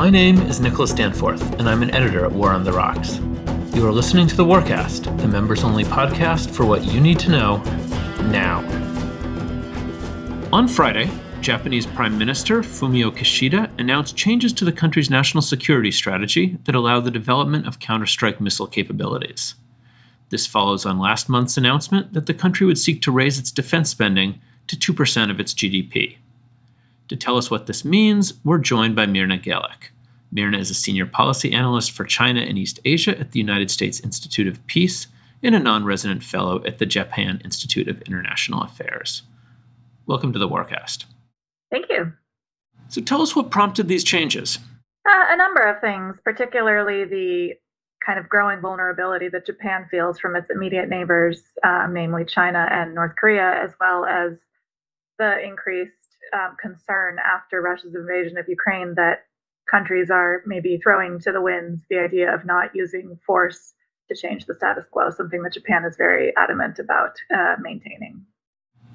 My name is Nicholas Danforth, and I'm an editor at War on the Rocks. You are listening to the Warcast, the members only podcast for what you need to know now. On Friday, Japanese Prime Minister Fumio Kishida announced changes to the country's national security strategy that allow the development of counter-strike missile capabilities. This follows on last month's announcement that the country would seek to raise its defense spending to 2% of its GDP. To tell us what this means, we're joined by Mirna Galic. Mirna is a senior policy analyst for China and East Asia at the United States Institute of Peace and a non resident fellow at the Japan Institute of International Affairs. Welcome to the Warcast. Thank you. So tell us what prompted these changes. Uh, a number of things, particularly the kind of growing vulnerability that Japan feels from its immediate neighbors, uh, namely China and North Korea, as well as the increased um, concern after Russia's invasion of Ukraine that countries are maybe throwing to the winds the idea of not using force to change the status quo, something that Japan is very adamant about uh, maintaining.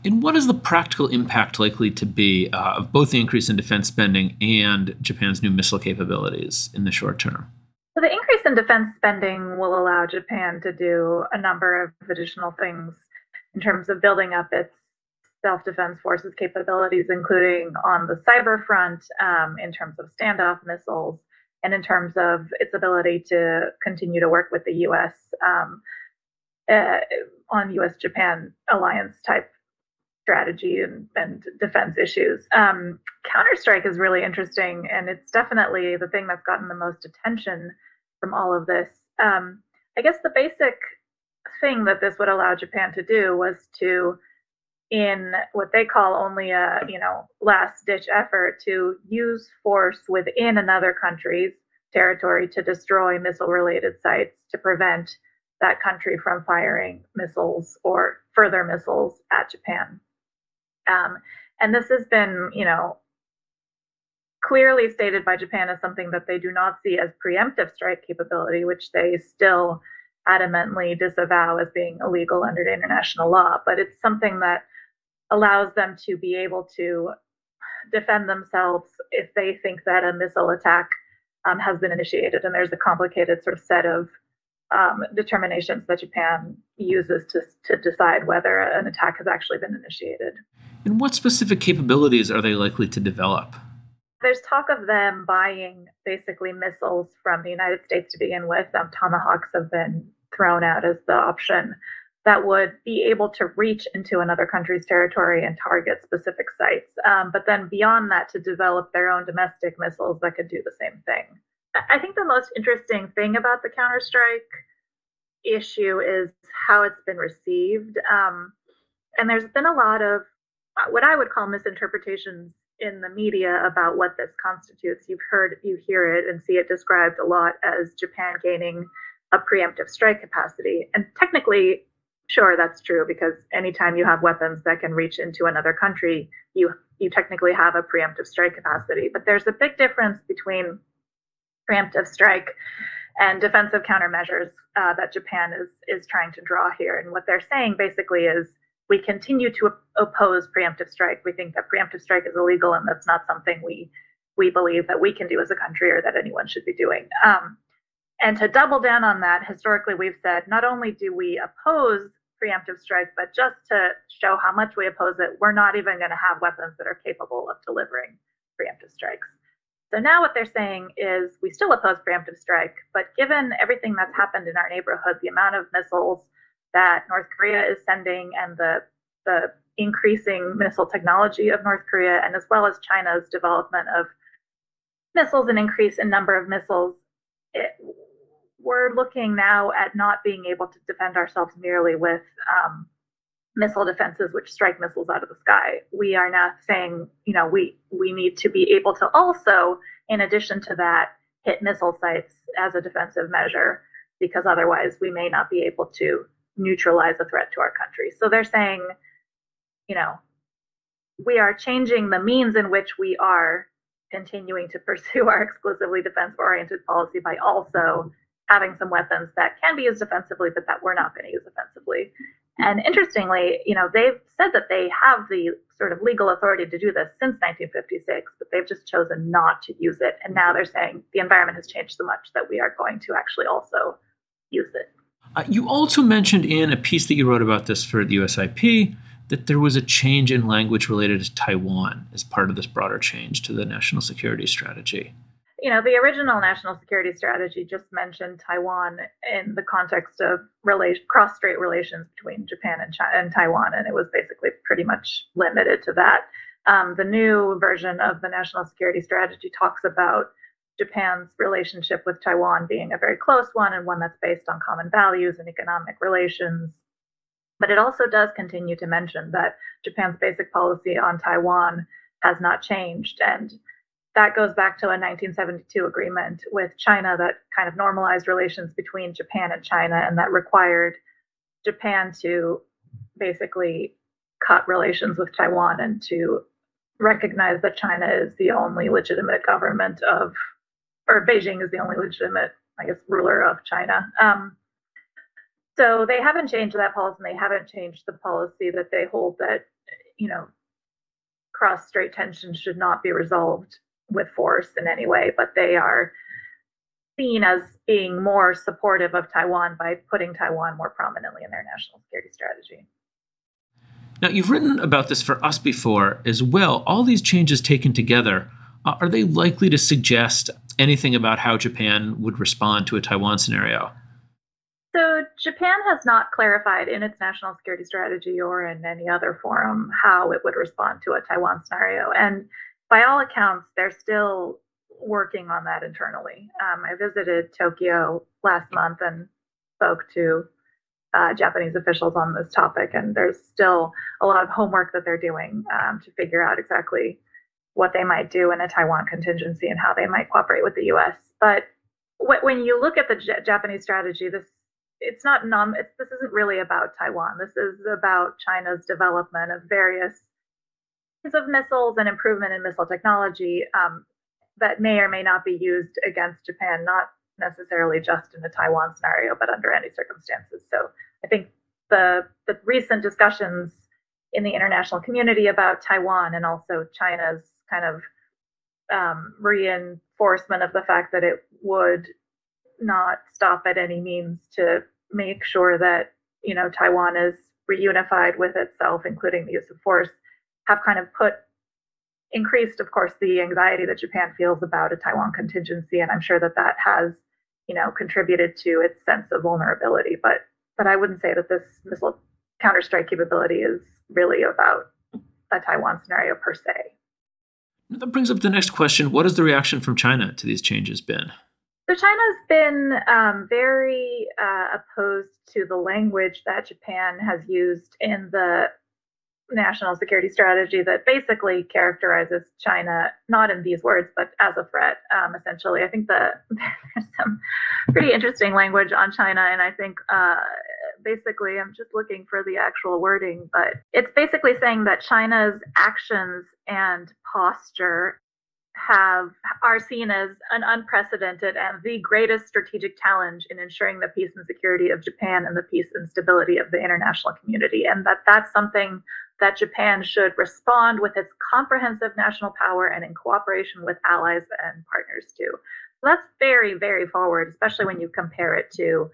And what is the practical impact likely to be uh, of both the increase in defense spending and Japan's new missile capabilities in the short term? So, the increase in defense spending will allow Japan to do a number of additional things in terms of building up its self defense forces capabilities, including on the cyber front, um, in terms of standoff missiles, and in terms of its ability to continue to work with the US um, uh, on US Japan alliance type strategy and, and defense issues. Um, Counter Strike is really interesting, and it's definitely the thing that's gotten the most attention from all of this. Um, I guess the basic thing that this would allow Japan to do was to, in what they call only a you know last ditch effort, to use force within another country's territory to destroy missile related sites to prevent that country from firing missiles or further missiles at Japan. Um, and this has been, you know, clearly stated by Japan as something that they do not see as preemptive strike capability, which they still adamantly disavow as being illegal under international law. But it's something that allows them to be able to defend themselves if they think that a missile attack um, has been initiated. And there's a complicated sort of set of um, determinations that Japan uses to, to decide whether an attack has actually been initiated. And what specific capabilities are they likely to develop? There's talk of them buying basically missiles from the United States to begin with. Um, tomahawks have been thrown out as the option that would be able to reach into another country's territory and target specific sites. Um, but then beyond that, to develop their own domestic missiles that could do the same thing. I think the most interesting thing about the Counterstrike issue is how it's been received. Um, and there's been a lot of uh, what I would call misinterpretations in the media about what this constitutes. You've heard, you hear it and see it described a lot as Japan gaining a preemptive strike capacity. And technically, sure, that's true because anytime you have weapons that can reach into another country, you you technically have a preemptive strike capacity. But there's a big difference between preemptive strike and defensive countermeasures uh, that Japan is is trying to draw here. And what they're saying basically is we continue to oppose preemptive strike. We think that preemptive strike is illegal, and that's not something we we believe that we can do as a country or that anyone should be doing. Um, and to double down on that, historically, we've said not only do we oppose preemptive strike, but just to show how much we oppose it, we're not even going to have weapons that are capable of delivering preemptive strikes. So now what they're saying is we still oppose preemptive strike, but given everything that's happened in our neighborhood, the amount of missiles that North Korea is sending and the the increasing missile technology of North Korea, and as well as China's development of missiles and increase in number of missiles, it, we're looking now at not being able to defend ourselves merely with um, missile defenses which strike missiles out of the sky. We are now saying, you know, we we need to be able to also, in addition to that, hit missile sites as a defensive measure, because otherwise we may not be able to neutralize a threat to our country. So they're saying, you know, we are changing the means in which we are continuing to pursue our exclusively defense oriented policy by also having some weapons that can be used defensively, but that we're not going to use offensively. And interestingly, you know, they've said that they have the sort of legal authority to do this since 1956, but they've just chosen not to use it. And now they're saying the environment has changed so much that we are going to actually also use it. Uh, you also mentioned in a piece that you wrote about this for the USIP that there was a change in language related to Taiwan as part of this broader change to the national security strategy. You know, the original national security strategy just mentioned Taiwan in the context of relation, cross-strait relations between Japan and, China, and Taiwan, and it was basically pretty much limited to that. Um, the new version of the national security strategy talks about Japan's relationship with Taiwan being a very close one and one that's based on common values and economic relations. But it also does continue to mention that Japan's basic policy on Taiwan has not changed. And that goes back to a 1972 agreement with China that kind of normalized relations between Japan and China and that required Japan to basically cut relations with Taiwan and to recognize that China is the only legitimate government of or Beijing is the only legitimate, I guess, ruler of China. Um, so they haven't changed that policy, and they haven't changed the policy that they hold that, you know, cross-strait tensions should not be resolved with force in any way, but they are seen as being more supportive of Taiwan by putting Taiwan more prominently in their national security strategy. Now, you've written about this for us before as well. All these changes taken together, uh, are they likely to suggest anything about how Japan would respond to a Taiwan scenario? So, Japan has not clarified in its national security strategy or in any other forum how it would respond to a Taiwan scenario. And by all accounts, they're still working on that internally. Um, I visited Tokyo last month and spoke to uh, Japanese officials on this topic, and there's still a lot of homework that they're doing um, to figure out exactly what they might do in a Taiwan contingency and how they might cooperate with the U.S. But when you look at the J- Japanese strategy, this it's not. It's, this isn't really about Taiwan. This is about China's development of various of missiles and improvement in missile technology um, that may or may not be used against Japan, not necessarily just in the Taiwan scenario, but under any circumstances. So I think the the recent discussions in the international community about Taiwan and also China's kind of um, reinforcement of the fact that it would not stop at any means to make sure that you know Taiwan is reunified with itself, including the use of force, have kind of put increased, of course, the anxiety that Japan feels about a Taiwan contingency, and I'm sure that that has you know contributed to its sense of vulnerability. But but I wouldn't say that this missile counterstrike capability is really about a Taiwan scenario per se. That brings up the next question. What has the reaction from China to these changes been? So China's been um, very uh, opposed to the language that Japan has used in the national security strategy that basically characterizes China not in these words but as a threat. Um, essentially, I think that there's some pretty interesting language on China, and I think uh, basically I'm just looking for the actual wording, but it's basically saying that China's actions and posture have are seen as an unprecedented and the greatest strategic challenge in ensuring the peace and security of Japan and the peace and stability of the international community and that that's something that Japan should respond with its comprehensive national power and in cooperation with allies and partners too. So that's very very forward especially when you compare it to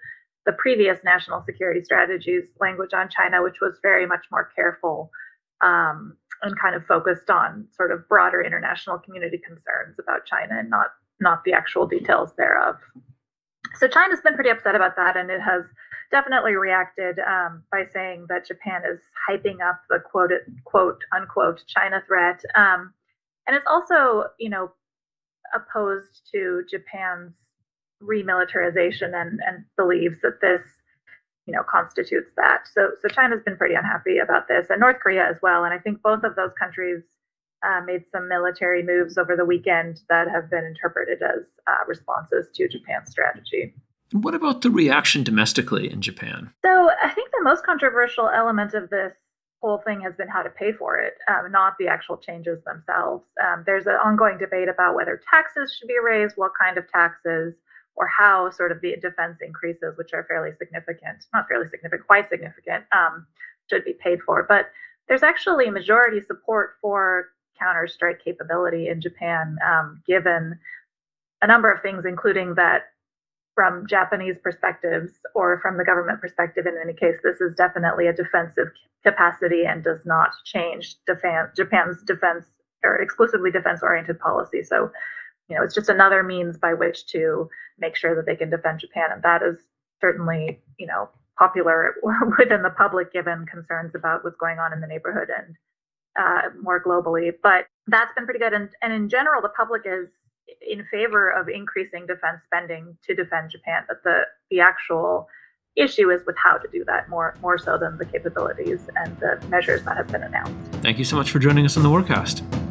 the previous national security strategies language on China which was very much more careful um, and kind of focused on sort of broader international community concerns about China and not not the actual details thereof. So China's been pretty upset about that, and it has definitely reacted um, by saying that Japan is hyping up the quote quote unquote China threat, um, and it's also you know opposed to Japan's remilitarization and and believes that this you know constitutes that. So so China's been pretty unhappy about this, and North Korea as well. And I think both of those countries uh, made some military moves over the weekend that have been interpreted as uh, responses to Japan's strategy. What about the reaction domestically in Japan? So I think the most controversial element of this whole thing has been how to pay for it, um, not the actual changes themselves. Um, there's an ongoing debate about whether taxes should be raised, what kind of taxes, or how sort of the defense increases, which are fairly significant, not fairly significant, quite significant, um, should be paid for. But there's actually majority support for counter-strike capability in Japan, um, given a number of things, including that from Japanese perspectives or from the government perspective, in any case, this is definitely a defensive capacity and does not change Japan's defense or exclusively defense-oriented policy. So, you know, it's just another means by which to make sure that they can defend Japan, and that is certainly, you know, popular within the public given concerns about what's going on in the neighborhood and uh, more globally. But that's been pretty good. And, and in general, the public is in favor of increasing defense spending to defend Japan. But the, the actual issue is with how to do that more, more so than the capabilities and the measures that have been announced. Thank you so much for joining us on the Warcast.